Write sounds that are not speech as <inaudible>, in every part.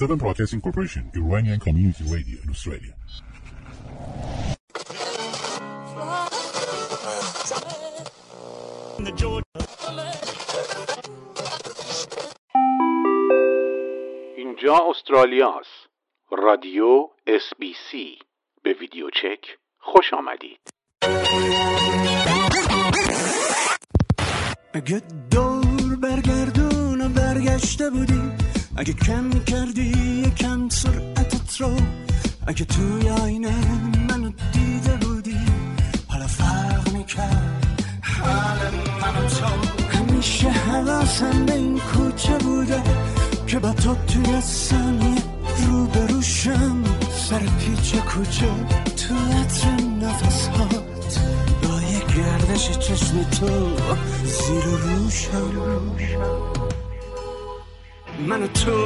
Seven Broadcasting Corporation, Iranian Community Radio in Australia. اینجا استرالیا است. رادیو اس بی سی به ویدیو چک خوش آمدید. اگه دور برگردون برگشته بودی اگه کم کردی یکم سرعتت رو. اگه توی آینه منو دیده بودی حالا فرق می‌کرد. حال منو تو. همیشه حواسم به این کوچه بوده که با تو توی ثانیه رو بروشم سر پیچ کوچه تو عطر نفس هات با یه گردش چشم تو زیر روشم من و تو.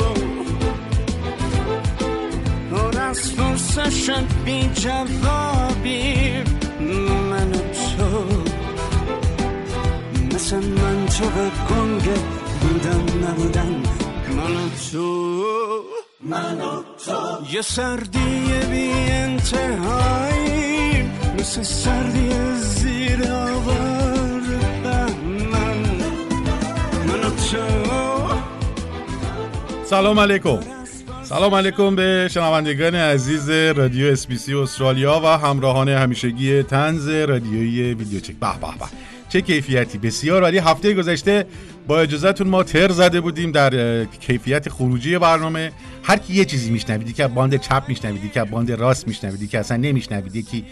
پر از فرسشن بی جوابی. من و تو. مثل من تو به گنگ بودم نبودم من و تو. من و تو. یه سردی بی انتهایی. مثل سردی زیر آوار من من و تو. سلام علیکم. سلام علیکم به شنوندگان عزیز رادیو اسپیسی استرالیا و همراهان همیشگی طنز رادیویی ویدیو چک. به به به. چه کیفیتی؟ بسیار عالی. هفته گذشته با اجازهتون ما تر زده بودیم در کیفیت خروجی برنامه. هر کی یه چیزی میشنویدی که باند چپ میشنویدی که باند راست میشنویدی که اصلا نمیشنویدی که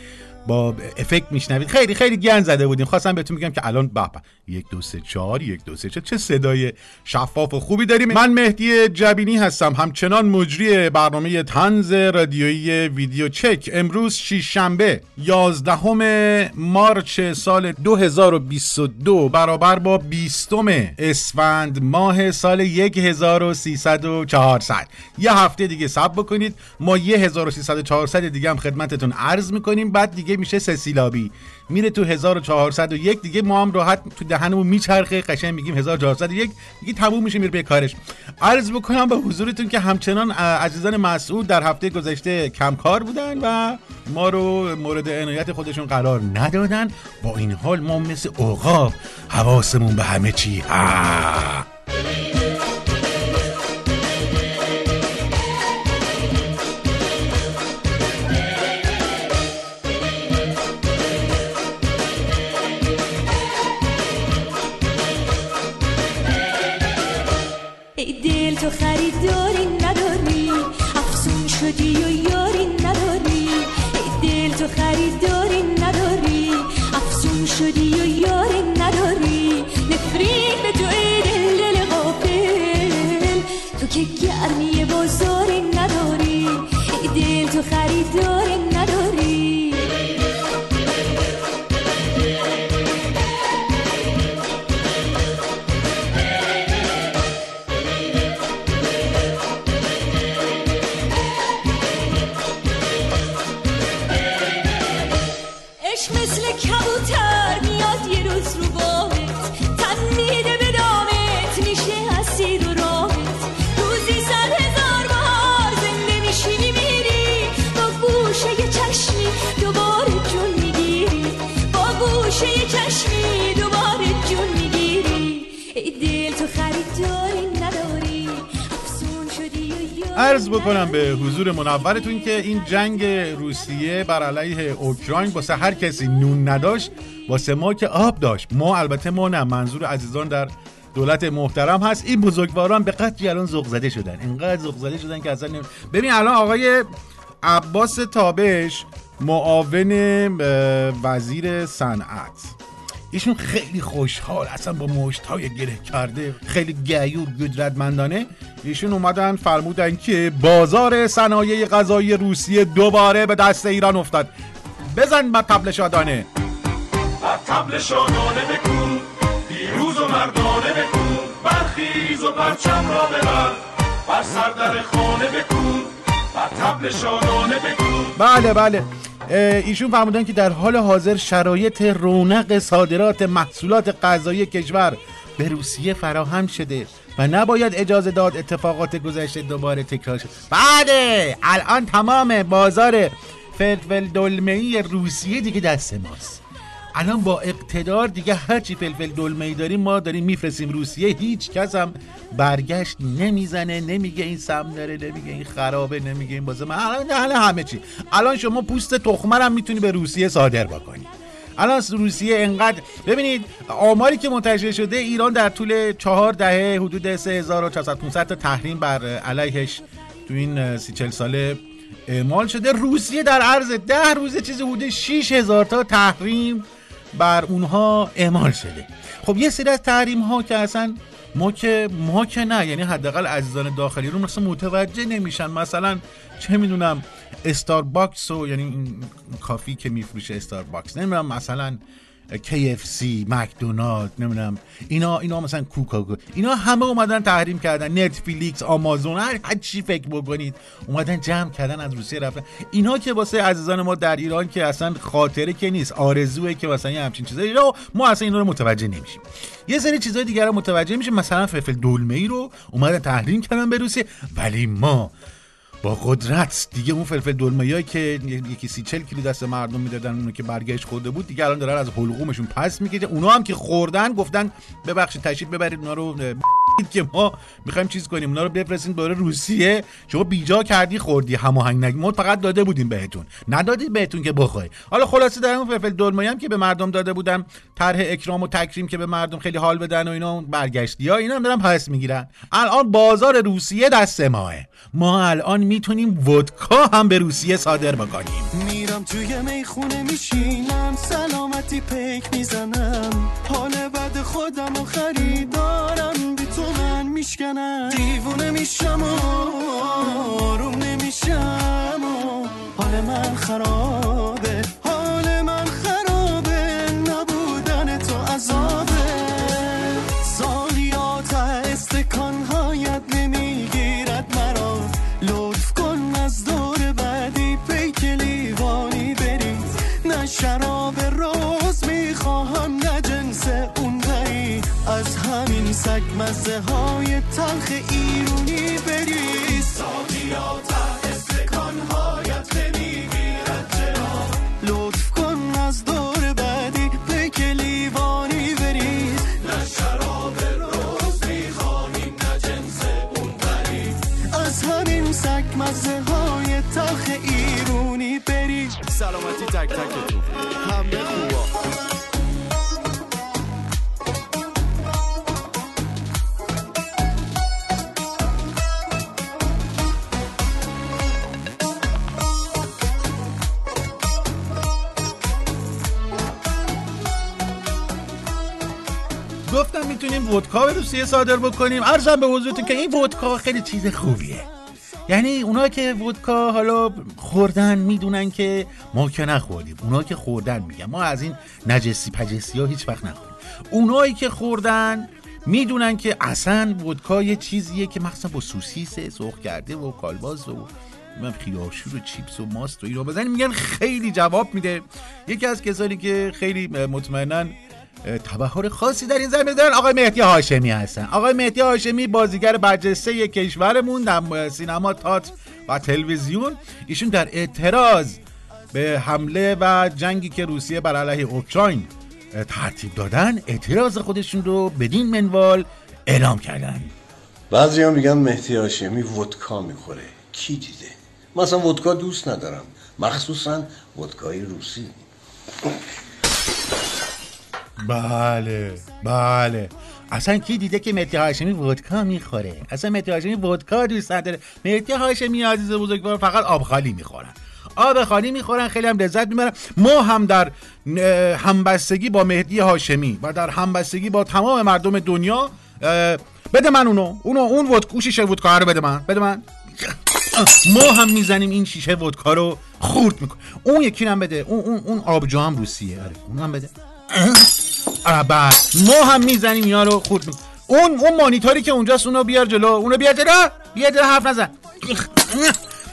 با افکت میشنوید. خیلی خیلی گن زده بودیم. خواستم بهتون میگم که الان به یک دو سه چهار یک دو سه چهار چه صدای شفاف و خوبی داریم. من مهدی جبینی هستم همچنان مجری برنامه تنز رادیویی ویدیو چک. امروز شنبه 11 مارچ سال 2022 برابر با 20 اسفند ماه سال 1300 یه هفته دیگه صبر بکنید. ما 1300 دیگه هم خدمتتون عرض می‌کنیم. بعد دیگه میشه سه سیلابی میره تو 1401 دیگه ما هم راحت تو دهنمون میچرخه. قشنگ میگیم 1401 دیگه تموم میشه میره به کارش. عرض بکنم به حضورتون که همچنان عزیزان مسعود در هفته گذشته کم کار بودن و ما رو مورد عنایت خودشون قرار ندادن. با این حال ما مثل عقاب حواسمون به همه چی ها. ای دل تو خریداری نداری؟ افسون شدی و یاری عرض بکنم به حضور منورتون که این جنگ روسیه بر علیه اوکراین واسه هر کسی نون نداشت واسه ما که آب داشت. ما البته ما نه منظور عزیزان در دولت محترم هست. این بزرگواران به قدری الان ذوق زده شدن. اینقدر ذوق زده شدن که اصلا نمی... ببین الان آقای عباس تابش معاون وزیر صنعت. ایشون خیلی خوشحال اصلا با مشت های گره کرده خیلی گیور قدرتمندانه ایشون اومدن فرمودن که بازار صنایع غذایی روسیه دوباره به دست ایران افتاد. بزن بر تبل شادانه. بر تبل شادانه بکن پیروز و مردانه بکن برخیز و پرچم را ببر. بر سردر خانه بکن بر تبل شادانه بکن بله بله. ایشون فرمودن که در حال حاضر شرایط رونق صادرات محصولات غذایی کشور به روسیه فراهم شده و نباید اجازه داد اتفاقات گذشته دوباره تکرار شد. بله الان تمام بازار فلفل دلمه‌ای روسیه دیگه دست ماست. الان با اقتدار دیگه هرچی فلفل دلمه‌ای داریم ما داریم میفرستیم روسیه. هیچ کس هم برگشت نمی‌زنه نمیگه این سم داره نمیگه این خرابه نمیگه این بازه. الان همه چی. الان شما پوست تخمه هم می‌تونی به روسیه صادر بکنی. الان روسیه انقدر ببینید آماری که منتشر شده ایران در طول چهار دهه حدود 3400 تا تحریم بر علیهش تو این سی چل ساله اعمال شده. روسیه در عرض ده روز چیزی حدود 6000 تا تحریم بر اونها اعمال شده. خب یه سری از تحریم ها که اصلا ما که ما که نه یعنی حداقل عزیزان داخلی رو مثلا متوجه نمیشن. مثلا چه می‌دونم استارباکس و یعنی این coffee که میفروشه استارباکس نمی‌دونم مثلا KFC مکدونالد نمی‌دونم. اینا اینا مثلا کوکا اینا همه اومدن تحریم کردن. نتفلیکس آمازون هر چی فکر بکنید. اومدن جمع کردن از روسیه رفتن. اینا که واسه عزیزان ما در ایران که اصلا خاطره که نیست آرزوه که مثلا یه همچین چیزایی رو ما اصلا اینا رو متوجه نمیشیم. یه سری چیزای دیگر رو متوجه میشیم. مثلا فلفل دلمه ای رو اومدن تحریم کردن به روسیه. ولی ما با قدرت. دیگه اون فلفل دلمه که یکی سی چل کیلو دست مردم می‌دادن اونو که برگشت خورده بود دیگه الان دارن از حلقومشون پس می‌کشه اونا هم که خوردن گفتن ببخشید تشریف ببرید اونا رو که ما می‌خوایم چیز کنیم اونا رو بفرستیم دوره روسیه. شما بیجا کردی خوردی هماهنگ نگی ما فقط داده بودیم بهتون. ندادید بهتون که بخوای. حالا خلاصه در اون فلفل دلمه هم که به مردم داده بودم طرح اکرام و تکریم که به مردم خیلی حال بدن و اینا برگشتی ها اینا هم دارن پس می‌گیرن. الان بازار روسیه دست ماه. ما الان می‌تونیم ودکا هم به روسیه صادر بکنیم. میرم توی می‌خونه میشینم سلامتی پیک می‌زنم. حال بد خودم و خریدارم بی تو من میشکنم. دیوونه میشم و آروم نمیشم و حال من خرابه. مزه های تلخ ایرونی بریز سالیات استکانهایت نمی‌گیرد چرا؟ لطف کن از دور بعدی پیک لیوانی بریز. نه شراب روز می‌خواهیم نه جنس اون بری از همین سگ مزه های تلخ ایرونی بری سلامتی تک تکتون. همه خوبا. می‌تونیم ودکا به روسیه صادر بکنیم. ارزم به حضورتون که این ودکا خیلی چیز خوبیه. یعنی اونا که ودکا حالا خوردن می‌دونن که ما که نخوردیم. اونا که خوردن میگن. ما از این نجسی پجسی ها هیچ وقت نخوریم. اونایی که خوردن می‌دونن که اصلا ودکا یه چیزیه که مخصوصا با سوسیس سرخ کرده و کالباس و من خیارشور و چیپس و ماست و اینا. بزنی میگن خیلی جواب میده. یکی از کسانی که خیلی مطمئنا تبهر خاصی در این زمینه دارن. آقای مهدی هاشمی هستن. آقای مهدی هاشمی بازیگر برجسته کشورمون در سینما تئاتر و تلویزیون. ایشون در اعتراض به حمله و جنگی که روسیه بر علیه اوکراین ترتیب دادن اعتراض خودشون رو بدین منوال اعلام کردن. بعضی هم میگن مهدی هاشمی ودکا می‌خوره. کی دیده؟ من اصلا ودکا دوست ندارم. مخصوصا ودکای روسی. بله بله. اصلا کی دیده که مهدی هاشمی ودکا می‌خوره؟ اصلا مهدی هاشمی ودکا دوست نداره. مهدی هاشمی عزیز بزرگوار فقط آب خالی می‌خورن. آب خالی می‌خورن خیلی هم لذت می‌برن. ما هم در همبستگی با مهدی هاشمی و در همبستگی با تمام مردم دنیا بده من اونو. اونو اون ودکا اون شیشه ودکا رو بده من. بده من. ما هم می‌زنیم این شیشه ودکا رو خورد می‌کنه اون یکی هم بده. اون اون اون آبجو هم روسیه. آره اون هم بده. آه، بعد ما هم می‌زنیم اینا رو خورد اون اون مانیتاری که اونجاست اونو بیار جلو. اونو بیار جلو. بیار جلو حرف نزن.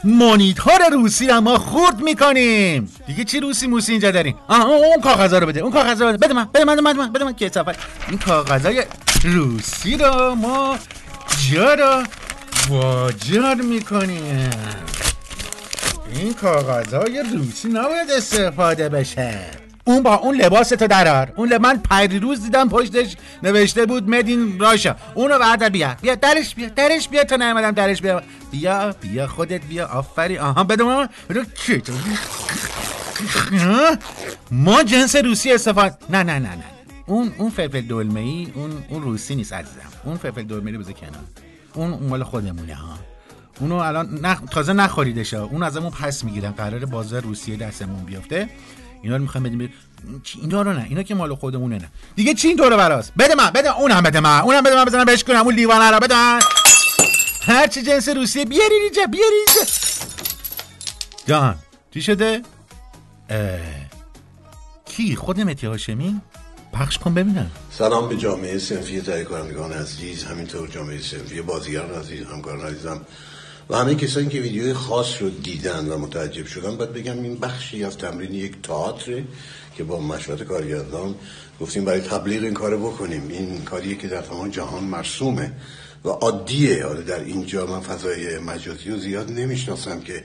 مانیتار روسی رو ما خورد می‌کنیم. دیگه چی روسی موسی اینجا داریم؟ اون کاغذا رو بده. اون کاغذا رو بده. بده من بده من بده من بده من که این کاغذای روسی رو ما جارو واجار می‌کنیم. این کاغذهای روسی نباید استفاده بشه. اون با اون لباس تو درار اون لب... من روز دیدم پشتش نوشته بود مدین راشا اونو بعد بیا. بیا درش بیا درش بیا تا نیومدم درش بیا. بیا بیا خودت بیا آفری. آها ما رو کی؟ تو؟ ما جنس روسی استفاده نه نه نه نه. اون اون فلفل دلمه ای اون اون روسی نیست عزیزم. اون فلفل دلمه رو بذار کنار. اون مال خودمونه ها. اونو الان نخ... تازه نخوریدش. اون ازمون پس می‌گیرن. قرار بازار روسیه دستمون بیفته. اینا رو می‌خوام بدیم اینا رو نه. اینا که مال خودمونه نه. دیگه چی این دوره براست بده من بده اونم بده من. اونم بده من بزنم بهش کنم. اون لیوانه رو بده من هر چی جنس روسیه بیاری اینجا بیاری اینجا. جان چی شده. کی؟ خود متی هاشمی؟ پخش کن ببینم. سلام به جامعه سنفی تهیه کنندگان عزیز. همینطور جامعه سنفی بازیگران عزیز همکاران عزیزم. و همه کسانی که ویدیوی خاص رو دیدن و متعجب شدن باید بگم این بخشی از تمرین یک تئاتر که با مشورت کارگردان گفتیم برای تبلیغ این کار بکنیم. این کاریه که در تمام جهان مرسومه و عادیه. حالا در اینجا من فضای مجازی رو زیاد نمی‌شناسم که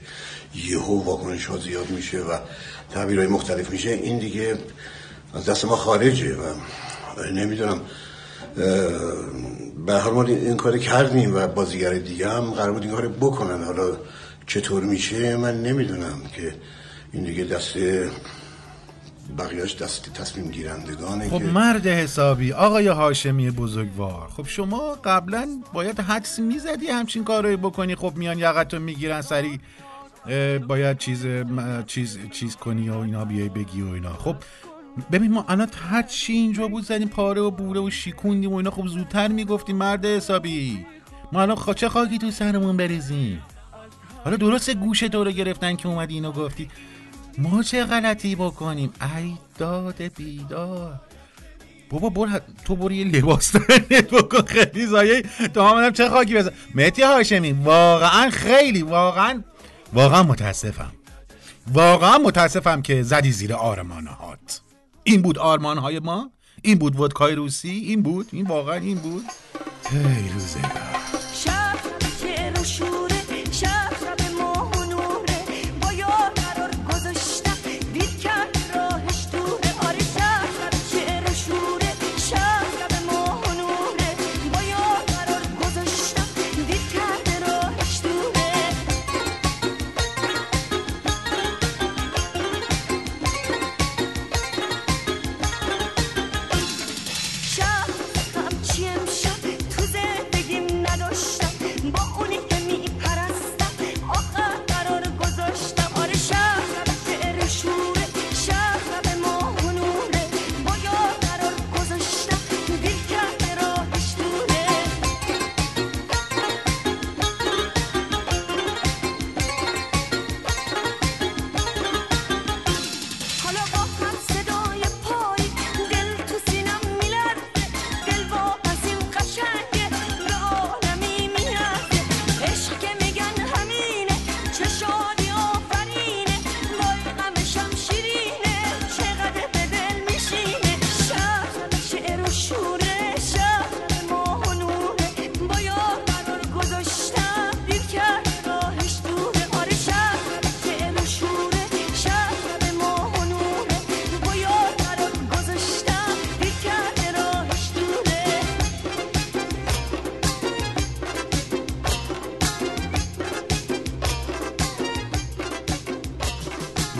یهو واکنش ها زیاد میشه و تعبیرهای مختلف میشه. این دیگه از دست ما خارجه و نمی‌دونم به هر حال این کار کردیم و بازیگر دیگه هم قرار بود این کار بکنن. حالا چطور میشه من نمی‌دونم که این دیگه دست بقیهش دست تصمیم گیرندگانه خب که مرد حسابی آقای هاشمی بزرگوار خب شما قبلا باید حدس می‌زدی همچین کارایی بکنی. خب میان یقتو می‌گیرن سری باید چیز چیز چیز کنی و اینا بیای بگی و اینا. خب ببین ما الان هر چی اینجا بود زدیم پاره و بوره و شیکوندیم و اینا خب زودتر می‌گفتیم مرد حسابی. ما الان خا- چه خاکی تو سرمون بریزیم؟ حالا درست گوش تو رو گرفتن که اومدی اینو گفتی. ما چه غلطی بکنیم؟ ای داد بیدار. بابا بر تو برو یه لباس درنت بکن خیلی زایه. تو آمدم چه خاکی بزن. مهدی هاشمی واقعا خیلی واقعا واقعا متاسفم. واقعا متاسفم که زدی زیر آرمانهات این بود آرمانهای ما این بود ودکای روسی این بود این واقعا این بود. روزگار. شهر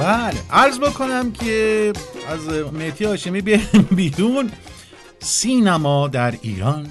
بله. عرض بکنم که از مهدی هاشمی بیایم <laughs> بیرون. سینما در ایران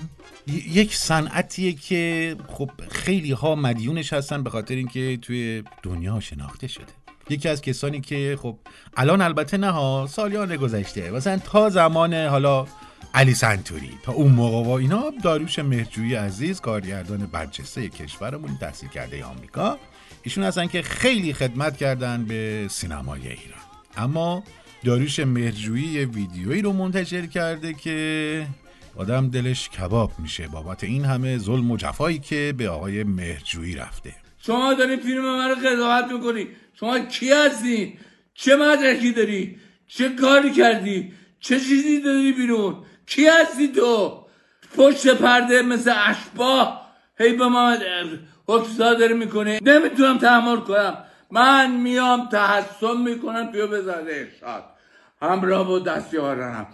یک صنعتیه که خب خیلی ها مدیونش هستن به خاطر اینکه توی دنیا شناخته شده. یکی از کسانی که خب الان البته نه ها سالیان گذشته. مثلا تا زمان حالا علی سنتوری تا اون موقع و اینا داریوش مهرجویی عزیز کارگردان برجسته کشورمون تحصیل کرده آمریکا. ایشون هستن که خیلی خدمت کردن به سینمای ایران. اما داریوش مهرجویی یه ویدیویی رو منتشر کرده که آدم دلش کباب میشه. بابت این همه ظلم و جفایی که به آقای مهرجویی رفته. شما داری فیلم من رو قضاوت می‌کنی. شما کی هستی؟ چه مدرکی داری؟ چه کاری کردی؟ چه چیزی داری بیرون؟ کی هستی تو؟ پشت پرده مثل اشباه. هی به ما حکم صادر می‌کنه نمی‌تونم تحمل کنم. من میام تحسن می‌کنم توی وزارت ارشاد. همراه با دستیارانم.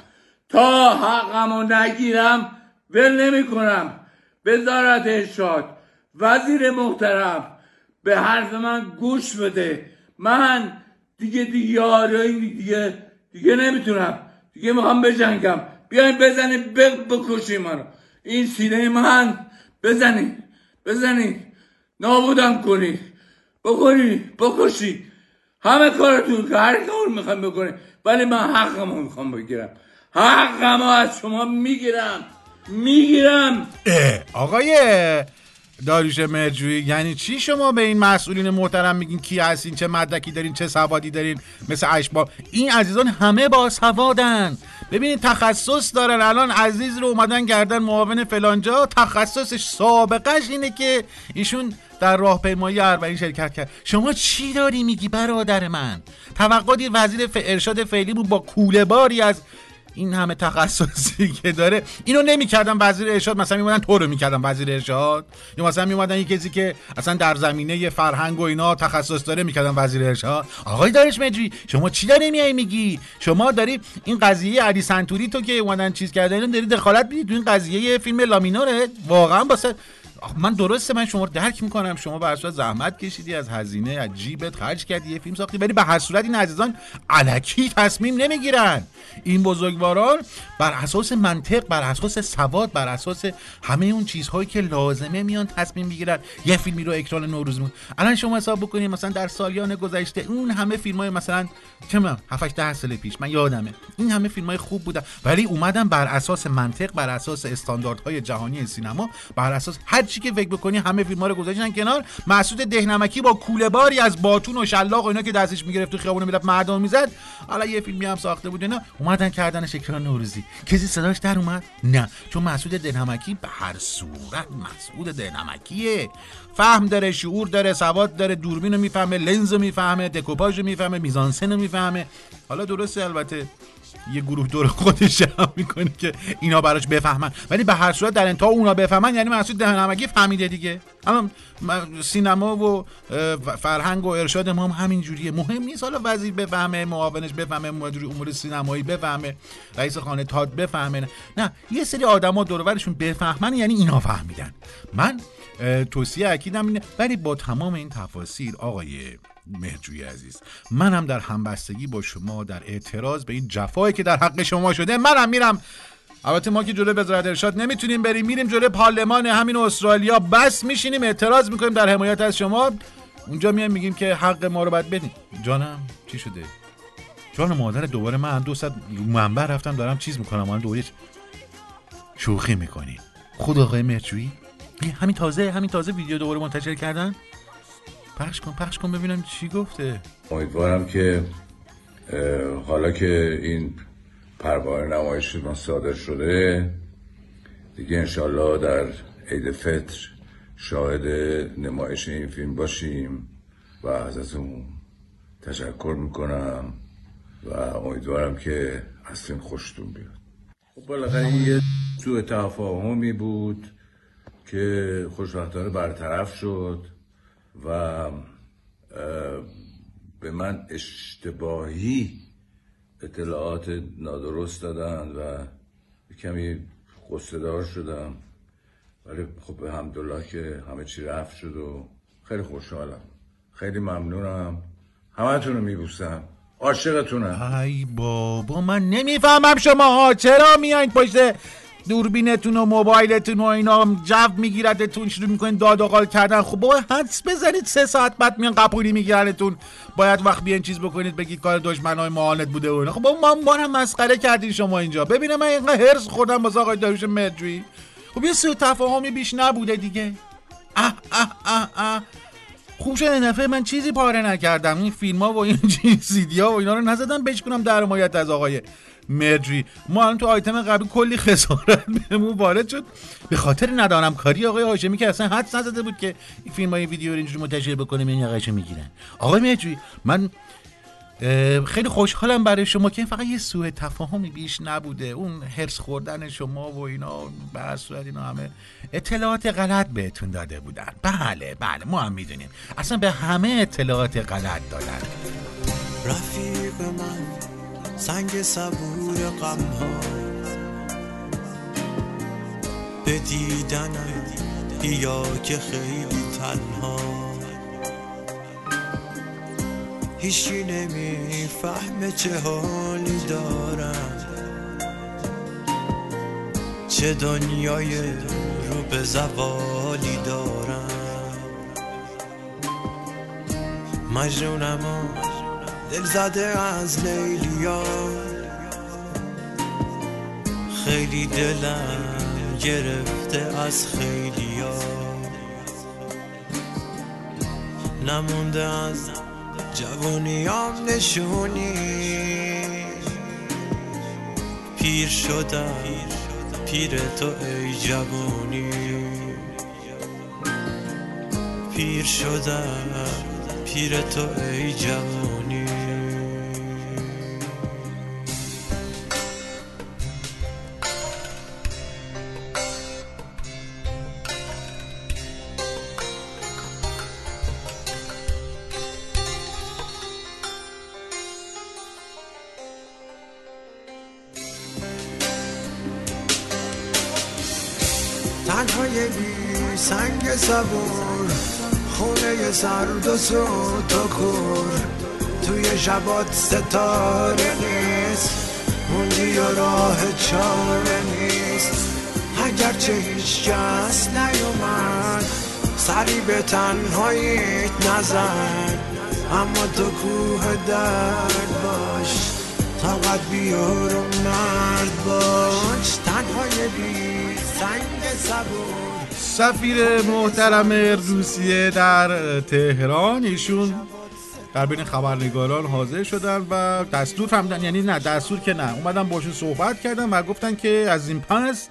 تا حقمو نگیرم ول نمی‌کنم. وزارت ارشاد وزیر محترم به حرف من گوش بده. من دیگه دیگه دیگه دیگه نمی‌تونم. دیگه می‌خوام بجنگم. بیاین بزنید بکشید منو این سینه من بزنید بزنید نابودم کنید بکنید بکشید همه کارتون که هر کار می‌خوام بکنید ولی من حقمو می‌خوام بگیرم. حقمو از شما می‌گیرم. می‌گیرم. آقای داریوش مرجویی یعنی چی شما به این مسئولین محترم میگین کی هستین چه مدرکی دارین چه سوادی دارین؟ مثل اشبا این عزیزان همه با سوادن. ببینید تخصص دارن. الان عزیز رو اومدن گردن معاون فلانجا. تخصصش سابقش اینه که ایشون در راهپیمایی اربعین شرکت کرد. شما چی داری میگی برادر من؟ توقع دید وزیر ف... ارشاد فعلیمون با کوله باری از این همه تخصصی <laughs> که داره. اینو نمی‌کردن وزیر ارشاد مثلا میمدن تو رو می‌کردن وزیر ارشاد. یا مثلا میمدن یه کسی که اصلا در زمینه فرهنگ و اینا تخصص داره می‌کردن وزیر ارشاد. آقای دارش مجری شما چی داری میای میگی؟ شما داری این قضیه علی سنتوری تو که اومدن چیز کردن داری دخالت میدی تو این قضیه فیلم لامینوره؟ واقعا واسه آخ، من درسته من شما رو درک می‌کنم. شما اساس زحمت کشیدی از هزینه از جیبت خرج کردی یه فیلم ساختی ولی به هر صورت این عزیزان علکی تصمیم نمی‌گیرن. این بزرگواران بر اساس منطق بر اساس سواد بر اساس همه اون چیزهایی که لازمه میان تصمیم می‌گیرن. یه فیلمی رو اکران نوروز می‌کنن الان شما حساب بکنید مثلا در سالیان گذشته اون همه فیلم های مثلا چه می‌دونم 7 10 سال پیش من یادمه. این همه فیلم های خوب بودن. ولی اومدن بر اساس منطق بر اساس استانداردهای جهانی سینما بر اساس هر چی که فکر بکنی همه فیلم ها رو گذاشتن کنار. مسعود دهنمکی با کوله باری از باتون و شلاق و اینا که دستش می‌گرفت تو خیابون می‌رفت مردم می‌زد. حالا یه فیلمی هم ساخته بود اینا. اومدن کردنش اکران نوروزی. کسی صداش در اومد؟ نه. چون مسعود دهنمکی به هر صورت مسعود دهنمکیه. فهم داره شعور داره سواد داره دوربین رو می‌فهمه لنز رو می‌فهمه دکوپاژ رو می‌فهمه میزانسن رو می‌فهمه. حالا درسته البته. یه گروه دور خودش جمع می‌کنه که اینا براش بفهمن. ولی به هر صورت در انتها اونا بفهمن یعنی مسعود دهنمکی فهمیده دیگه. اما م- سینما و فرهنگ و ارشاد ما هم همین جوریه مهم نیست حالا وزیر بفهمه معاونش بفهمه مدیر امور سینمایی بفهمه رئیس خانه تاد بفهمه. نه, یه سری آدما دور بفهمن یعنی اینا فهمیدن. من توصیه اکیدم اینه. ولی با تمام این تفاصیل آقای مهرجوی عزیز. منم در همبستگی با شما در اعتراض به این جفایی که در حق شما شده منم میرم. البته ما که جلوی وزارت ارشاد نمی‌تونیم بریم میریم جلوی پارلمان همین استرالیا. بس میشینیم اعتراض می‌کنیم در حمایت از شما. اونجا میایم میگیم که حق ما رو باید بدین جانم چی شده؟ جان مادر دوباره من دو ساعت منبع رفتم دارم چیز می‌کنم. الان دوباره شوخی می‌کنی. خود آقای مهرجویی؟ یه همین تازه همین تازه ویدیو دوباره منتشر کردن؟ پخش کن پخش کن ببینم چی گفته. امیدوارم که حالا که این پروانه نمایش ما صادر شده دیگه انشالله در عید فطر شاهد نمایش این فیلم باشیم و ازتون تشکر می‌کنم و امیدوارم که از فیلم خوشتون بیاد. خب بالاخره این یه سوء تفاهمی بود که خوشبختانه برطرف شد. و به من اشتباهی اطلاعات نادرست دادن و کمی قصدار شدم. ولی خب به همدلله که همه چی رفت شد و خیلی خوشحالم. خیلی ممنونم. همه رو میبوسم. عاشقتونم. ای بابا من نمی‌فهمم شما چرا میایین پشت دوربینتون و موبایلتون و اینا جو میگیردتون شروع می‌کنین داد و کردن. خب بابا حدس بزنید سه ساعت بعد میان قپولی میگیرنتون. باید وقت بیان چیز بکنید بگید کار دشمنای معاند بوده و خب ما ما هم مسخره کردین شما اینجا. ببینم من اینقدر هرس خوردم واسه آقای داروش مدری خب یه سوء تفاهمی بیش نبوده دیگه. اه اه اه اه. خوب شد این دفعه من چیزی پاره نکردم. این فیلم ها و این <laughs> سیدی ها و اینا رو نزدم بشکنم در از آقای مدری. ما الان تو آیتم قبلی کلی خسارت بهمون وارد شد. به خاطر ندانم کاری آقای هاشمی که اصلا حدس نزده بود که این فیلم های ویدیو رو اینجوری منتشر بکنه این آقایشو می‌گیرن. آقای مدری من خیلی خوشحالم برای شما که فقط یه سوء تفاهمی بیش نبوده. اون هرس خوردن شما و اینا به صورت اینا همه اطلاعات غلط بهتون داده بودن. بله بله ما هم می‌دونیم. اصلا به همه اطلاعات غلط دادن. رفیق من. سنگ صبور غم ها به دیدنم بیا که خیلی تنها. هیچی نمی‌فهمه چه حالی دارم. چه دنیای رو به زوالی دارم. مجنونم دل زده از لیلیا خیلی دلم گرفته از خیلیا نمونده از جوونیام نشونی. پیر شدم پیر تو ای جوونی پیر شدم پیر تو ای جوونی سنگ صبور خونه سرد و سوت و کور. توی شبات ستاره نیست موندی و راه چاره نیست. اگرچه هیچ کس نیومد سری به تنهاییت نزن اما تو کوه درد باش طاقت بیار و مرد باش. تنهای بی سنگ صبور. سفیر محترم روسیه در تهران. ایشون در بین خبرنگاران حاضر شدن و دستور فهمیدن یعنی نه دستور که نه. اومدن باشون صحبت کردن و گفتن که از این پس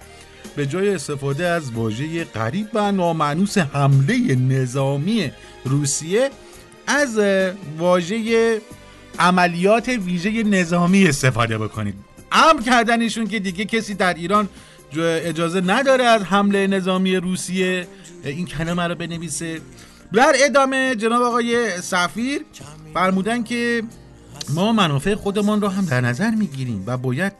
به جای استفاده از واژه غریب و نامعنوس حمله نظامی روسیه از واژه عملیات ویژه نظامی استفاده بکنید. امر کردن ایشون که دیگه کسی در ایران اجازه نداره از حمله نظامی روسیه این کلمه رو بنویسه در ادامه جناب آقای سفیر فرمودن که ما منافع خودمان رو هم در نظر می‌گیریم و باید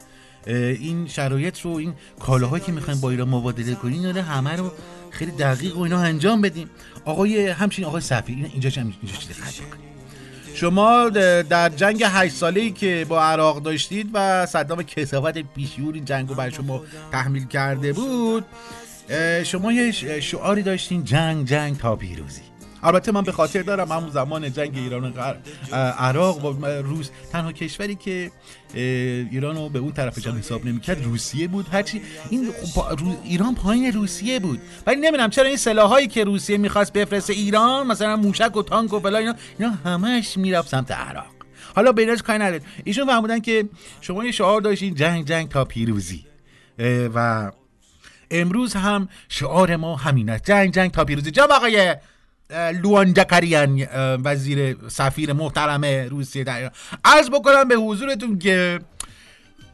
این شرایط رو این کالاهایی که می‌خوایم با ایران مبادله کنیم رو همه رو خیلی دقیق و اینا انجام بدیم آقای همچنین آقای سفیر این- اینجا چه اینجا بکنیم. شما در جنگ هشت ساله ای که با عراق داشتید و صدام کسافت بیشور این جنگ رو بر شما تحمیل کرده بود شما یه شعاری داشتین جنگ جنگ تا پیروزی. البته من به خاطر دارم همون زمان جنگ ایران و عراق و روس. تنها کشوری که ایران رو به اون طرف جام حساب نمی‌کرد روسیه بود. هرچی این خب ایران پایین روسیه بود. ولی نمی‌دونم چرا این سلاحایی که روسیه می‌خواست بفرسته ایران مثلا موشک و تانک و فلان اینا اینا همش می‌رفت سمت عراق. حالا به ایناش کاری نداره ایشون فهمودن که شما یه شعار داشتین جنگ جنگ تا پیروزی. و امروز هم شعار ما همین است. جنگ جنگ تا پیروزی. جناب آقای اه، لوانجکریان اه، وزیر سفیر محترم روسیه در ایران. عرض بکنم به حضورتون که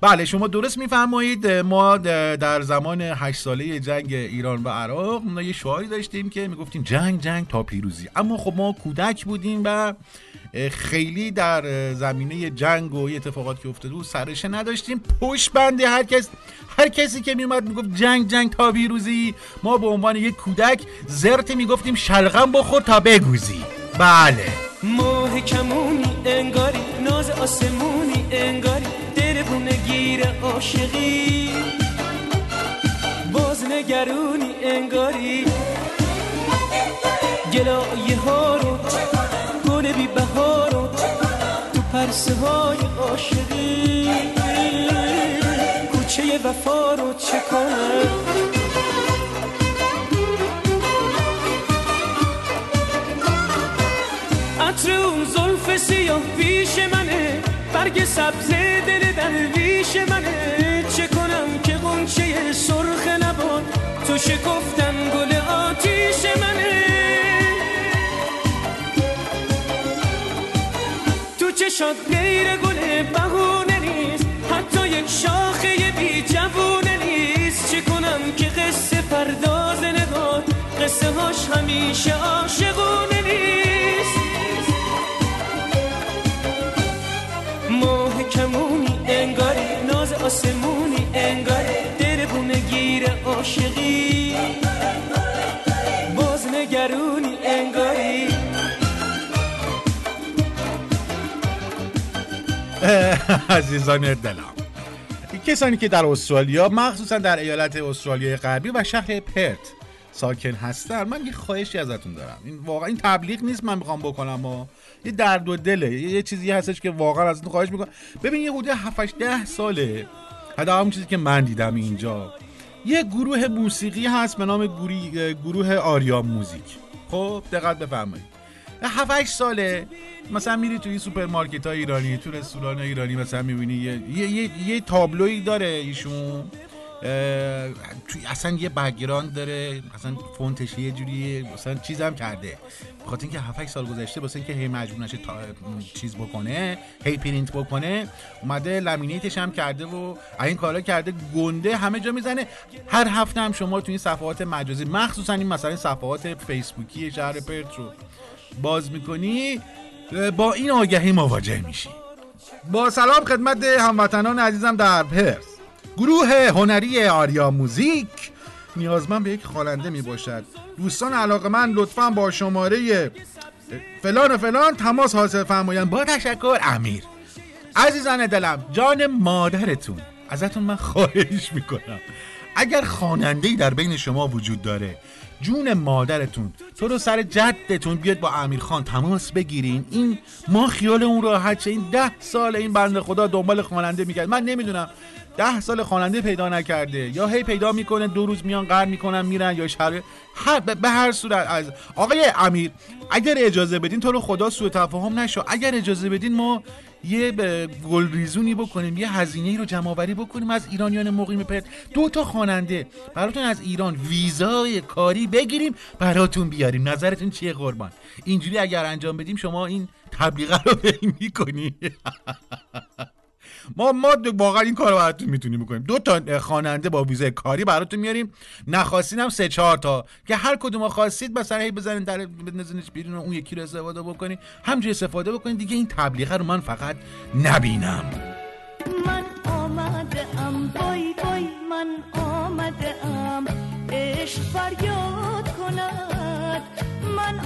بله شما درست میفرمایید. ما در زمان هشت ساله جنگ ایران و عراق ما یه شعاری داشتیم که می‌گفتیم جنگ جنگ تا پیروزی. اما خب ما کودک بودیم و خیلی در زمینه جنگ و اتفاقات که افتاده بود سرشه نداشتیم. پشت بنده هر کس هر کسی که میومد می‌گفت جنگ جنگ تا پیروزی. ما به عنوان یک کودک زرت می‌گفتیم شلغم بخور تا بگوزی. بله. ماه کمونی انگاری ناز آسمونی انگاری. دربونه گیر عاشقی. باز نگرونی انگاری. گلایه ها رو گل بی بها رو تو پرسه های عاشقی. کوچه وفا رو چه کنم؟ عطر اون زلف سیاه پیش منه برگ سبز دل درویش منه. چه کنم که غنچه سرخ نباد. تو شکفتن گل آتیش منه. تو چشات غیر بهونه نیست. حتی یک شاخه بی جوونه نیست. چه کنم که قصه پرداز نگار قصه هاش همیشه عاشقونه نیست. <laughs> عزیزان دلم. کسانی که در استرالیا مخصوصا در ایالت استرالیا غربی و شهر پرت ساکن هستن من یه خواهشی ازتون دارم. این واقعا این تبلیغ نیست من می‌خوام بکنم و یه درد و دله یه, چیزی هستش که واقعا ازتون خواهش می‌کنم. ببین یه حدود 7 ده ساله حتی همون چیزی که من دیدم اینجا یه گروه موسیقی هست به نام گروه آریا موزیک خب دقت بفرمایید. 7 8 ساله. مثلا میری توی سوپرمارکت های ایرانی تو رستوران ایرانی مثلا می‌بینی یه, یه, یه, یه تابلویی داره ایشون. توی اصلا یه background داره اصلا فونتش یه جوری مثلا چیزم کرده. بخاطر اینکه 7 8 سال گذشته واسه اینکه هی مجبور نشه تا چیز بکنه هی پرینت بکنه اومده laminate ش هم کرده و این کارا کرده گنده همه جا می‌زنه. هر هفته هم شما تو این صفحات مجازی مخصوصا این مثلا صفحات فیسبوکی شهر پرت رو باز می‌کنی با این آگهی مواجه میشی. با سلام خدمت هموطنان عزیزم در پرس. گروه هنری آریا موزیک نیازمند به یک خواننده می باشد دوستان علاقه من لطفا با شماره فلان و فلان تماس حاصل فرمایند. با تشکر امیر. عزیزان دلم جان مادرتون. ازتون من خواهش می‌کنم. اگر خواننده در بین شما وجود داره جون مادرتون. تو رو سر جدتون بیاد با امیر خان تماس بگیرین. این ما خیال اون راحت شه. این ده سال این بنده خدا دنبال خواننده میگرد. من نمی‌دونم. ده سال خواننده پیدا نکرده. یا هی پیدا می‌کنه دو روز میان قرد می‌کنن میرن یا شهر هر به هر صورت از آقای امیر اگر اجازه بدین تو رو خدا سوء تفاهم نشو. اگر اجازه بدین ما یه گلریزونی بکنیم یه هزینه رو جمع آوری بکنیم از ایرانیان مقیم پرت. دو تا خواننده. براتون از ایران ویزای کاری بگیریم براتون بیاریم. نظرتون چیه قربان؟ اینجوری اگر انجام بدیم شما این تبلیغه رو <laughs> می‌کنی. ما ما واقعا این کار رو براتون می‌تونیم بکنیم. دو تا خواننده با ویزای کاری براتون میاریم. نخواستین هم سه چهار تا. که هر کدوم خواستید مثلا هی بزنین در بزنینش بیرون اون یکی رو استفاده بکنین. همجوری استفاده بکنین. دیگه این تبلیغه رو من فقط نبینم. من آمده ام بای بای من آمده ام فریاد کند. من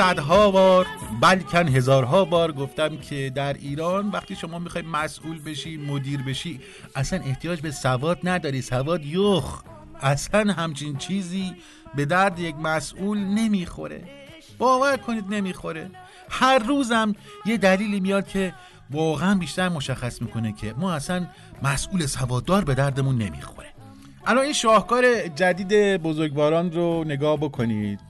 صدها بار بلکن هزارها بار گفتم که در ایران وقتی شما می‌خوای مسئول بشی مدیر بشی اصلا احتیاج به سواد نداری. سواد یخ اصلا همچین چیزی به درد یک مسئول نمی‌خوره. باور کنید نمی‌خوره. هر روزم یه دلیلی میاد که واقعا بیشتر مشخص می‌کنه که ما اصلا مسئول سواددار به دردمون نمی‌خوره. الان این شاهکار جدید بزرگواران رو نگاه بکنید.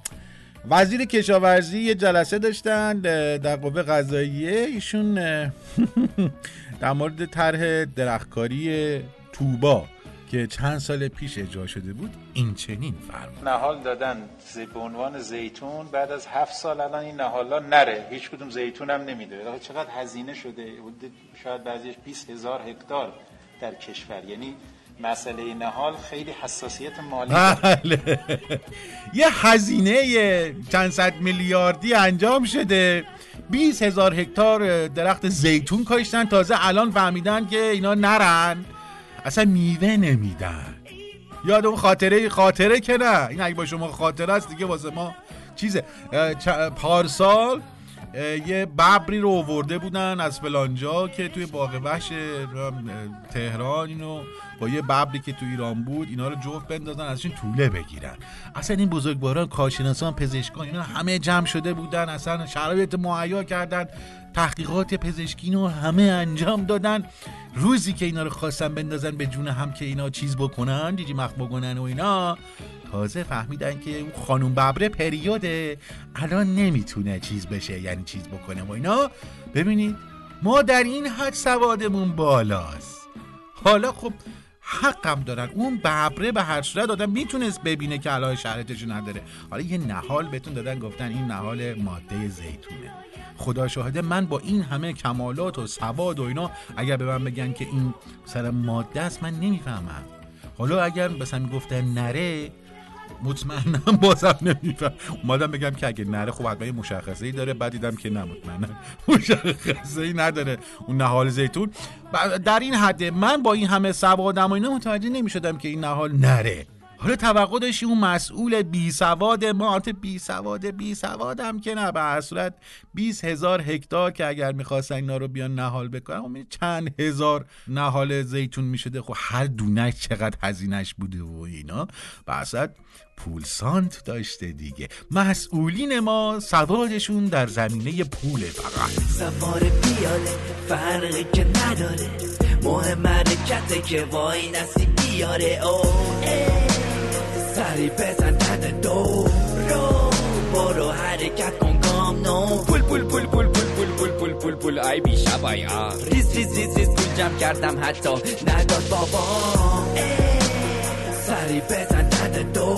وزیر کشاورزی یه جلسه داشتن در قوه قضاییه. ایشون <laughs> در مورد طرح درختکاری توبا که چند سال پیش اجرا شده بود این چنین فرمود. نهال دادن به عنوان زیتون بعد از هفت سال الان این نهالا نره. هیچ کدوم زیتون هم نمیده. چقدر هزینه شده؟ شاید بعضیش 20 هزار هکتار در کشور. یعنی مسئله نهال خیلی حساسیت مالی. بله. <laughs> یه هزینه چند صد میلیاردی انجام شده. 20 هزار هکتار درخت زیتون کاشتن. تازه الان فهمیدن که اینا نرن. اصلا میوه نمیدن. یاد اون خاطره خاطره که نه. این اگه با شما خاطره است دیگه واسه ما چیزه. پارسال یه ببری رو آورده بودن از فلانجا که توی باغ وحش تهران اینو با یه ببری که تو ایران بود اینا رو جفت بندازن ازشون طوله بگیرن. اصلا این بزرگواران کارشناسان پزشکان اینا همه جمع شده بودن اصلا شرایط مهیا کردن تحقیقات پزشکی رو همه انجام دادن. روزی که اینا رو خواستن بندازن به جون هم که اینا چیز بکنن جیجی مخ بکنن و اینا تازه فهمیدن که اون خانوم ببره پریوده الان نمی‌تونه چیز بشه یعنی چیز بکنه و اینا. ببینید ما در این حد سوادمون بالاست. حالا خب حقم دارن. اون ببره به هر صورت آدم می‌تونست ببینه که علاقه شرطش نداره. حالا یه نهال بهتون دادن گفتن این نهال ماده زیتونه. خدا شاهده من با این همه کمالات و سواد و اینا اگر به من بگن که این سر ماده است من نمی‌فهمم. حالا اگر مثلا می‌گفتن نره مطمئنم بازم نمیفهم. اومدم بگم که اگه نره خب حتما یه مشخصه ای داره. بعد دیدم که نه <laughs> مشخصه ای نداره. اون نهال زیتون. در این حده من با این همه سوادم و اینا متوجه نمی‌شدم که این نهال نره. حالا توقع داشتی اون مسئول بی سواد ما البته بی سواد بی سوادم که نه به صورت 20 هزار هکتار که اگر می‌خواستن اینا رو بیان نهال بکنن خب چند هزار نهال زیتون می‌شده. خب هر دونه چقدر هزینهش بوده و اینا. اصلا پول سانت داشته دیگه. مسئولین ما سوادشون در زمینه پول فقط. سوار پیاده فرقی که نداره. مهم حرکته که وای نسی بیاره. او. سری بزن تن دو رو. برو حرکت کن گام نو. پول پول پول پول پول پول پول پول پول پول. ای بی شبای آ. ریز ریز ریز ریز پول جمع کردم حتی. نداد بابا. سری بزن تن دو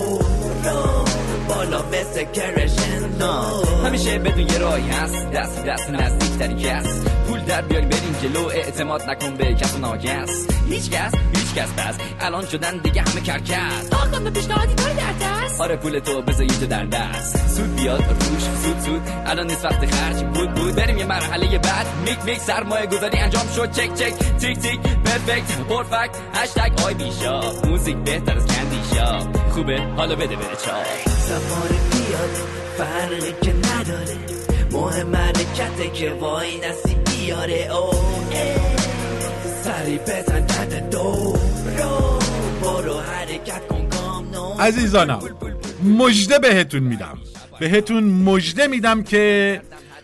رو. بالا مثل کرشندو همیشه بدون یه راهی هست. دست دست نزدیک پول در بیاریم بریم جلو اعتماد نکن به کس و ناگس. هیچ کس هیچ کس بس. الان شدن دیگه همه کرکس. آقا به پیشنهادی داری در دست. آره پول تو بذار تو در دست. سود بیاد روش سود سود. الان نیست وقت خرج. بود بود. بریم یه مرحله بعد. میک میک سرمایه گذاری انجام شد. چک چک. تیک تیک. پرفکت. پرفکت. هشتگ آی بیشا موزیک بهتر از کندی شاپ خوبه. حالا بده بره چاپ سوار پیاده فرقی که نداره. مهم حرکته که وای نسی بیاره او. سری بزن تن دو رو برو حرکت کن نو عزیزانم مژده بهتون میدم. بهتون مژده میدم که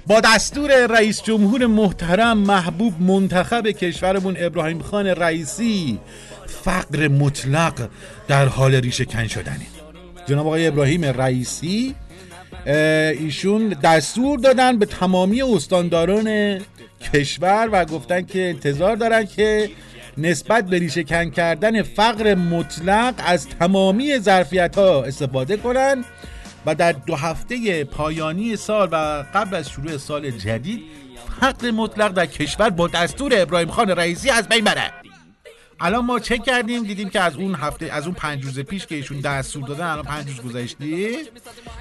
با دستور رئیس جمهور محترم محبوب منتخب کشورمون ابراهیم خان رئیسی فقر مطلق در حال ریشه کن شدنه. جناب آقای ابراهیم رئیسی ایشون دستور دادن به تمامی استانداران کشور و گفتن که انتظار دارن که نسبت به ریشه کن کردن فقر مطلق از تمامی ظرفیت ها استفاده کنن و در دو هفته پایانی سال و قبل از شروع سال جدید فقر مطلق در کشور با دستور ابراهیم خان رئیسی از بین بره. الان ما چک کردیم دیدیم که از اون هفته از اون پنج روز پیش که ایشون دستور دادن الان پنج روز گذشته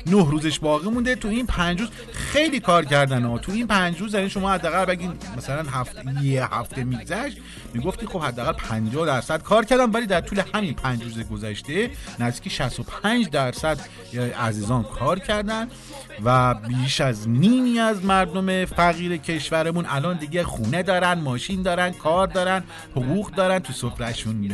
نه روزش باقی مونده. تو این پنج روز خیلی کار کردن ها. تو این پنج روز یعنی شما حداقل بگین مثلا هفته یه هفته میگذشت می‌گفتی خب حداقل 50 درصد کار کردم ولی در طول همین پنج روز گذشته نزدیک 65 درصد عزیزان کار کردن. و بیش از نیمی از مردم فقیر کشورمون الان دیگه خونه دارن ماشین دارن کار دارن حقوق دارن تو سفرهشون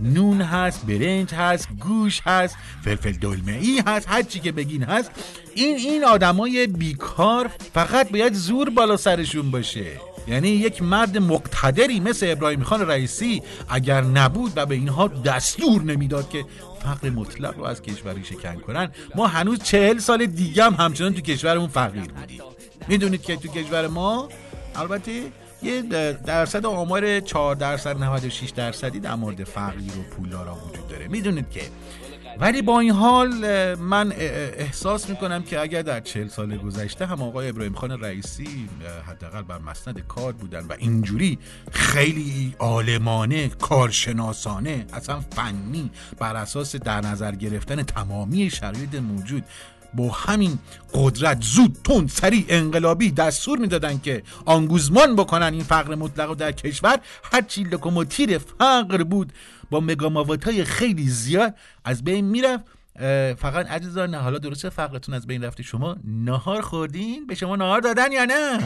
نون هست برنج هست گوش هست فلفل دلمه ای هست هر چی که بگین هست. این این آدمای بیکار فقط باید زور بالا سرشون باشه. یعنی یک مرد مقتدری مثل ابراهیم خان رئیسی اگر نبود و به اینها دستور نمی‌داد که فقر مطلق رو از کشوری شکن کنن ما هنوز چهل سال دیگه هم همچنان تو کشورمون فقیر بودیم. می‌دونید که تو کشور ما البته یه درصد آمار 4 درصد 96 درصدی در مورد فقیر و پولدارا وجود داره. می‌دونید که ولی با این حال من احساس می‌کنم که اگر در چهل سال گذشته هم آقای ابراهیم خان رئیسی حداقل بر مسند کار بودن و اینجوری خیلی عالمانه کارشناسانه اصلا فنی بر اساس در نظر گرفتن تمامی شرایط موجود با همین قدرت زود تند سریع انقلابی دستور می‌دادن که آنگوزمان بکنن این فقر مطلق در کشور هرچی لوکوموتیر فقر بود. با مگاماوات های خیلی زیاد از بین می‌رفت. فقط عزیزان حالا درسته فقرتون از بین رفته؟ شما نهار خوردین؟ به شما نهار دادن یا نه؟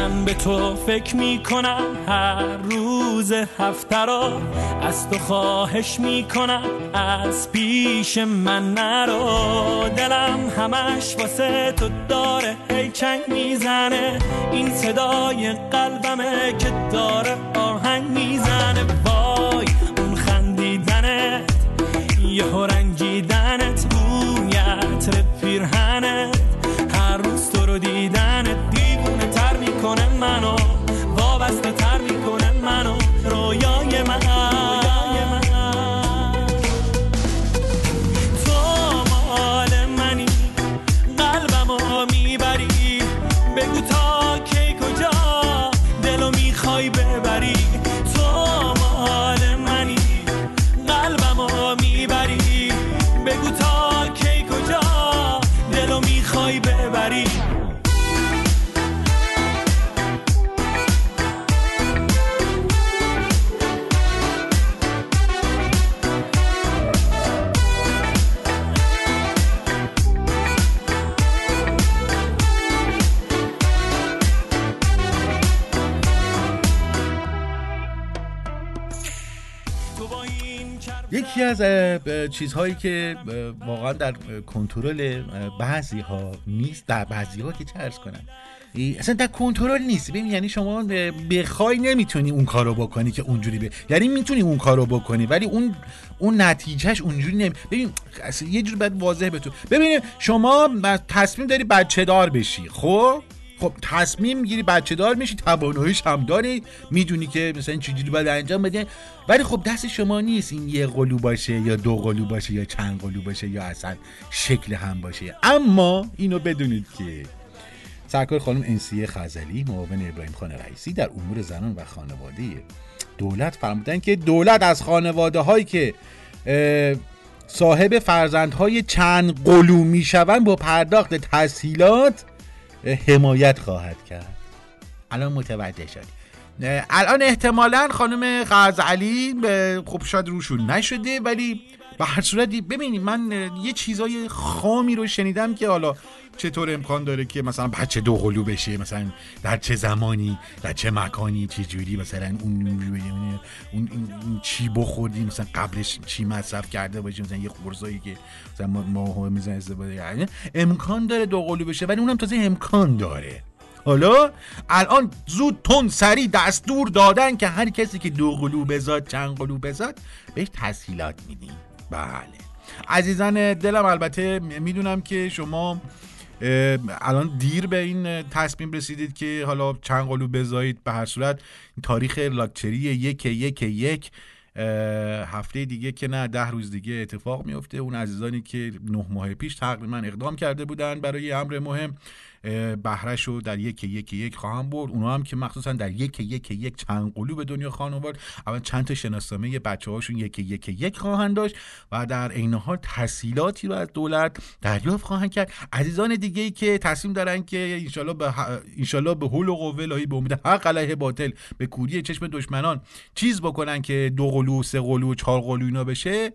من به تو فکر می کنم هر روز هفته را از تو خواهش می کنم از پیش من نرو. دلم همش واسه تو داره هی چنگ می‌زنه. این صدای قلبمه که داره آهنگ می‌زنه. وای اون خندیدنت یه رنگیدنت بوی از چیزهایی که واقعا در کنترل بعضی ها نیست در بعضی ها که چه ارز کنم. اصلا در کنترل نیست. ببین یعنی شما بخوای نمی‌تونی اون کارو بکنی که اونجوری به یعنی می‌تونی اون کارو بکنی ولی اون اون نتیجهش اونجوری نمی ببین اصلا یه جور باید واضح به تو ببین شما تصمیم داری بچه دار بشی خب؟ خب تصمیم می‌گیری بچه دار میشی تواناییش هم داری. می‌دونی که مثلا چجوری باید انجام بده ولی خب دست شما نیست این یه قلو باشه یا دو قلو باشه یا چند قلو باشه یا اصلا شکل هم باشه. اما اینو بدونید که سرکار خانم انسیه خزلی معاون ابراهیم خان رئیسی در امور زنان و خانواده دولت فرمودن که دولت از خانواده هایی که صاحب فرزندهای چند قلو می‌شوند با پرداخت تسهیلات حمایت خواهد کرد. الان متوجه شد. اه، الان احتمالا خانم غزالی اه، خب شاید روشون نشده ولی به هر صورتی ببینید من یه چیزای خامی رو شنیدم که حالا چطور امکان داره که مثلا بچه دو قلو بشه مثلا در چه زمانی در چه مکانی چه جوری مثلا اون اون, اون, چی بخوردی مثلا قبلش چی مصرف کرده باشه مثلا یه خورزایی که مثلا ما میزن استفاده کرده امکان داره دو قلو بشه ولی اونم تازه امکان داره. حالا الان زود تون سری دستور دادن که هر کسی که دو قلو بزاد چند قلو بزاد بهش تسهیلات میدیم. بله. عزیزان دلم البته می‌دونم که شما الان دیر به این تصمیم رسیدید که حالا چند قلو بذارید. به هر صورت تاریخ لاکچری یک یک یک هفته دیگه که نه ده روز دیگه اتفاق میفته اون عزیزانی که نه ماه پیش تقریبا اقدام کرده بودن برای امر مهم بهرش رو در یک یک یک خواهم برد. اونا هم که مخصوصا در یک یک یک چند قلو به دنیا خواهند آورد. اول چند تا شناسنامه بچه هاشون یک یک یک خواهند داشت و در عین حال تسهیلاتی رو از دولت دریافت خواهند کرد. عزیزان دیگه ای که تصمیم دارن که انشالله به انشالله به حول و قوه الهی به امید حق علیه باطل به کوری چشم دشمنان چیز بکنن که دو قلو سه قلو چهار قلو اینا بشه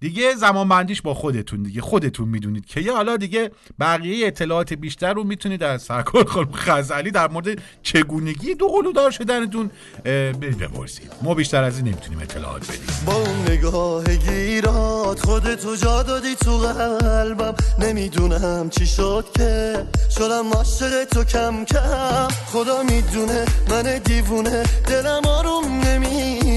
دیگه زمان بندیش با خودتون دیگه خودتون می‌دونید که یه حالا دیگه بقیه اطلاعات بیشتر رو می‌تونید از سرکار خانم خزعلی در مورد چگونگی دو قلو دار شدنتون برید بپرسید. ما بیشتر از این نمی‌تونیم اطلاعات بدیم. با نگاه گیرات خودتو جا دادی تو قلبم. نمی‌دونم چی شد که شدم عاشق تو کم کم. خدا می‌دونه من دیوونه دلم آروم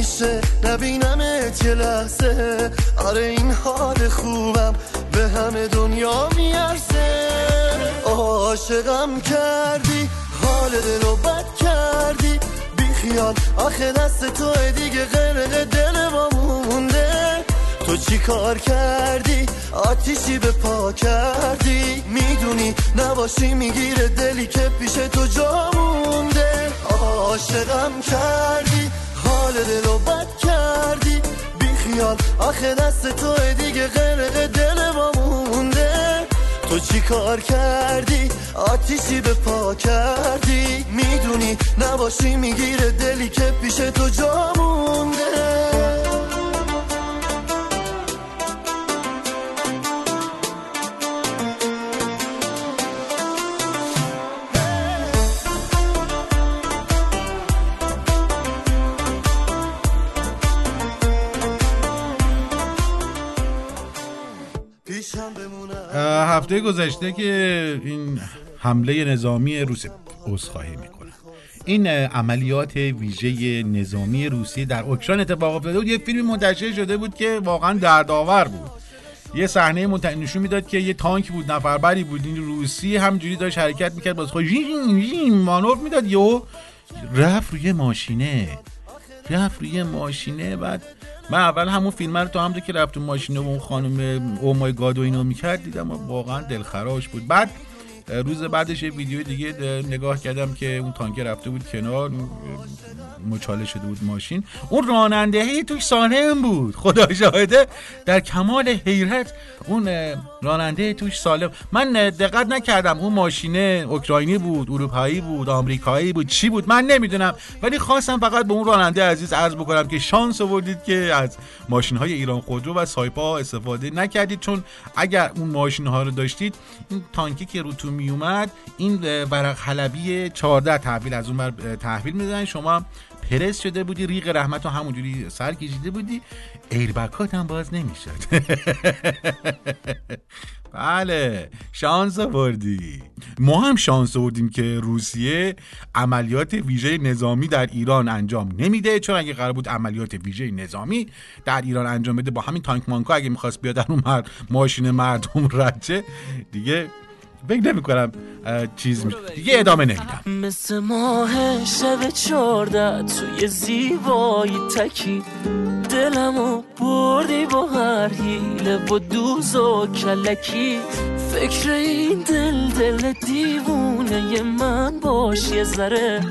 نمیشه نبینمت یه لحظه. آره این حال خوبم به همه دنیا میارسه عاشقم کردی حال دلو بد کردی. بیخیال آخه دست تو دیگه غرق دل ما مونده. تو چی کار کردی؟ آتیشی به پا کردی. می‌دونی نباشی می‌گیره دلی که پیش تو جا مونده. عاشقم کردی حال دلو بد کردی. بی خیال آخه دست تو دیگه غرق دل ما مونده. تو چی کار کردی؟ آتیشی به پا کردی. می‌دونی نباشی می‌گیره دلی که پیش تو جا مونده. هفته گذشته که این حمله نظامی روسیه عذرخواهی می‌کنم این عملیات ویژه نظامی روسیه در اوکراین اتفاق افتاده بود. یه فیلم منتشر شده بود که واقعا دردآور بود. یه صحنه منت- نشون می‌داد که یه تانک بود نفربری بود. این روسی همجوری داشت حرکت می‌کرد. باز خود مانور می‌داد. یهو رفت روی ماشینه. رفت روی ماشینه بعد من اول همون فیلم رو تو همونطور که رفت ماشینه و اون خانم او مای گاد و اینو می‌کرد دیدم واقعا دلخراش بود. بعد روز بعدش یه ویدیو دیگه اه، نگاه کردم که اون تانکه رفته بود کنار مچاله شده بود ماشین. اون راننده هی توش سالم بود. خدا شاهده. در کمال حیرت اون راننده توش سالم. من دقت نکردم اون ماشینه اوکراینی بود اروپایی بود آمریکایی بود چی بود من نمی‌دونم. ولی خواستم فقط به اون راننده عزیز عرض بکنم که شانس آوردید که از ماشین های ایران خودرو و سایپا استفاده نکردید. چون اگر اون ماشین ها رو داشتید این تانکی که رو می اومد این ورق حلبی 14 تحویل از اون بر تحویل میدن شما پرس شده بودی ریق رحمت رو همونجوری سر کشیده بودی ایربکات هم باز نمی‌شد. <laughs> بله شانس آوردی. ما هم شانس آوردیم که روسیه عملیات ویژه نظامی در ایران انجام نمیده. چون اگه قرار بود عملیات ویژه نظامی در ایران انجام بده با همین تانک مانکا اگه می‌خواست بیاد در اون مرد ماشین مردم رد دیگه فکر نمی کنم چیز میشه دیگه ادامه نمیدم. مثل ماه شب چارده توی زیبایی تکی. دلمو بردی با هر حیله با دوز و کلکی. فکر این دل دل دیوونه من باش یه ذره.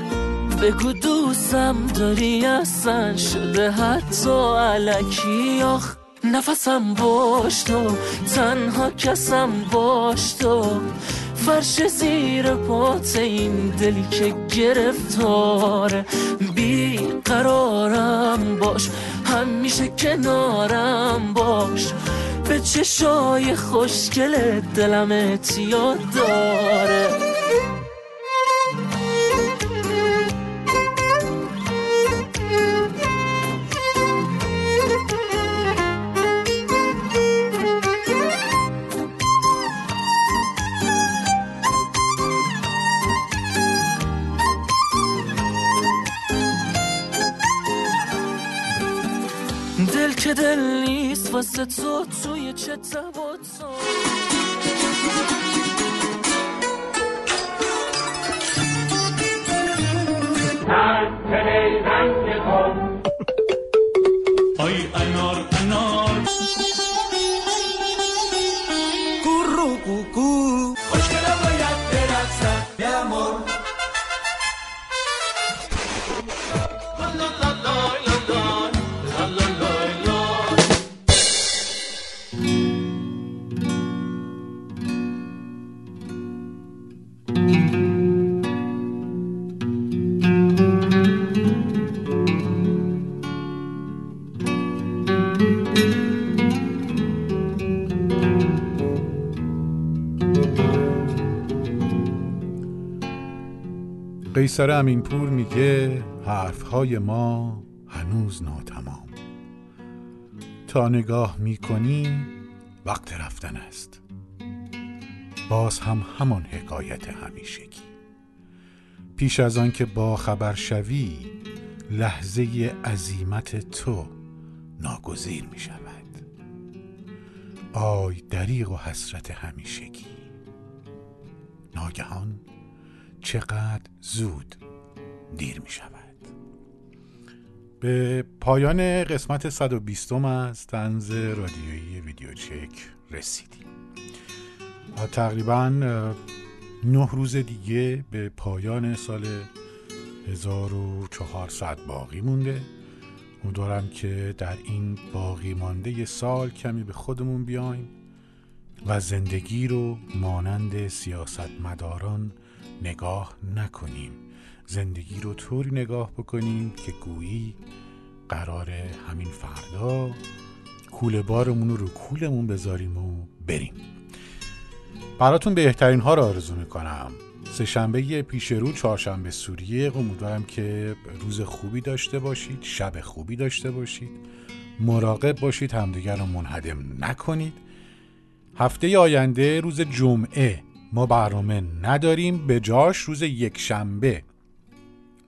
بگو دوستم داری اصلا شده حتی علکی. آخ نفسم باش تو تنها کسم باش تو. فرش زیر پات این دلی که گرفتاره بی قرارم باش همیشه کنارم باش. به چشای خوشگل دلم اتیاد داره. که دل نیست واسه تو توی چه تب و تاب. آی انار انار امینپور میگه حرفهای ما هنوز ناتمام. تا نگاه می‌کنی وقت رفتن است. باز هم همان حکایت همیشگی. پیش از آن که با خبر شوی لحظه عزیمت تو ناگزیر می شود آی دریغ و حسرت همیشگی. ناگهان چقدر زود دیر می شود. به پایان قسمت 120 از تنز رادیویی ویدیو چک رسیدیم. تقریبا نه روز دیگه به پایان سال 1400 باقی مونده. امیدوارم که در این باقی مانده سال کمی به خودمون بیایم و زندگی رو مانند سیاستمداران نگاه نکنیم. زندگی رو طوری نگاه بکنیم که گویی قرار همین فردا کوله بارمون رو رو کولمون بذاریم و بریم. براتون بهترین ها رو آرزو می‌کنم. سه شنبه پیش رو چهارشنبه سوریه امیدوارم که روز خوبی داشته باشید شب خوبی داشته باشید. مراقب باشید همدیگر رو منهدم نکنید. هفته آینده روز جمعه. ما برنامه نداریم به جاش روز یک شنبه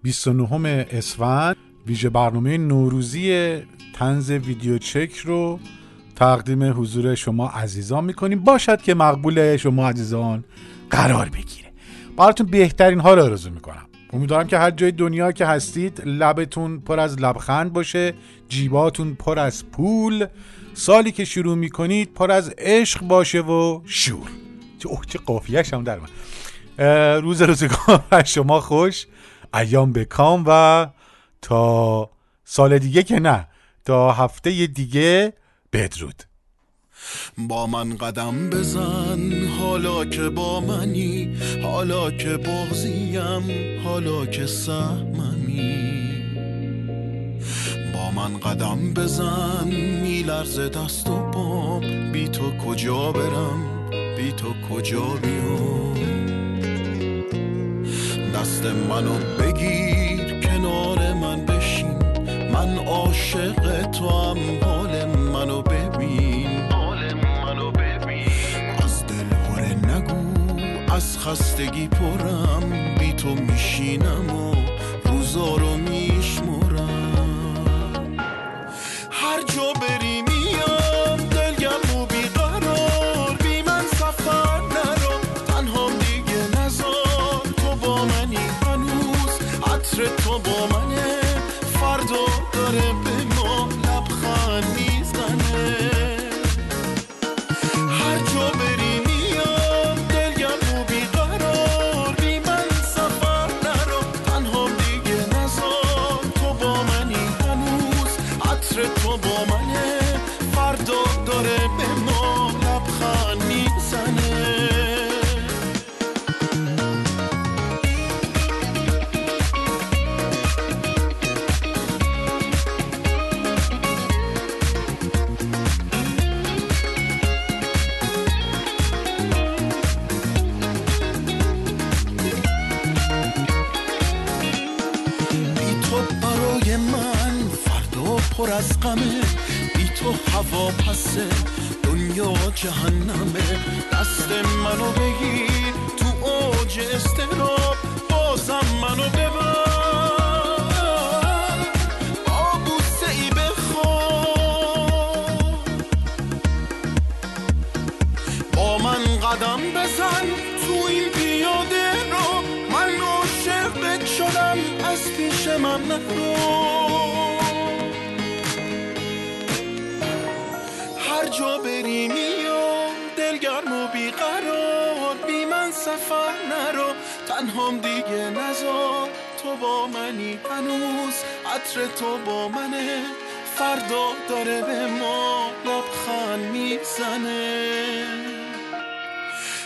29 اسفند ویژه برنامه نوروزی تنز ویدیو چک رو تقدیم حضور شما عزیزان می‌کنیم. باشد که مقبول شما عزیزان قرار بگیره. براتون بهترین ها رو آرزو می‌کنم. امیدوارم که هر جای دنیا که هستید لبتون پر از لبخند باشه جیباتون پر از پول. سالی که شروع می‌کنید پر از عشق باشه و شور. اوه چه قافیهش هم در من روز روزگار <laughs> شما خوش. ایام بکام و تا سال دیگه که نه تا هفته دیگه بدرود. با من قدم بزن حالا که با منی حالا که بغزیم حالا که سهممی. با من قدم بزن میلرزه دست و پام بی تو کجا برم؟ بی تو کجا بیام؟ دست منو بگیر کنار من بشین. من عاشق تو هم حال منو ببین. از دل هره نگو از خستگی پرم. بی تو میشینم و روزا رو میشمرم سفر نرو. تنهام دیگه نزار تو با منی هنوز. عطر تو با منه. فردا داره به ما لبخند می‌زنه.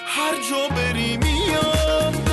هر جا بری میام.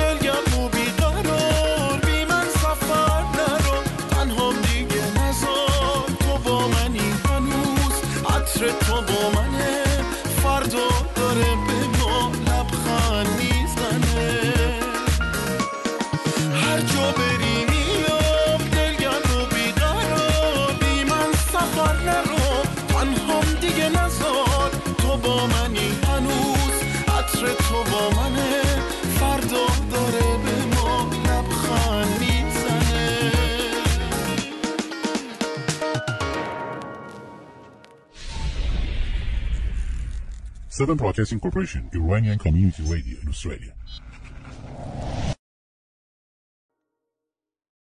Seven Broadcasting Corporation, Iranian Community Radio in Australia.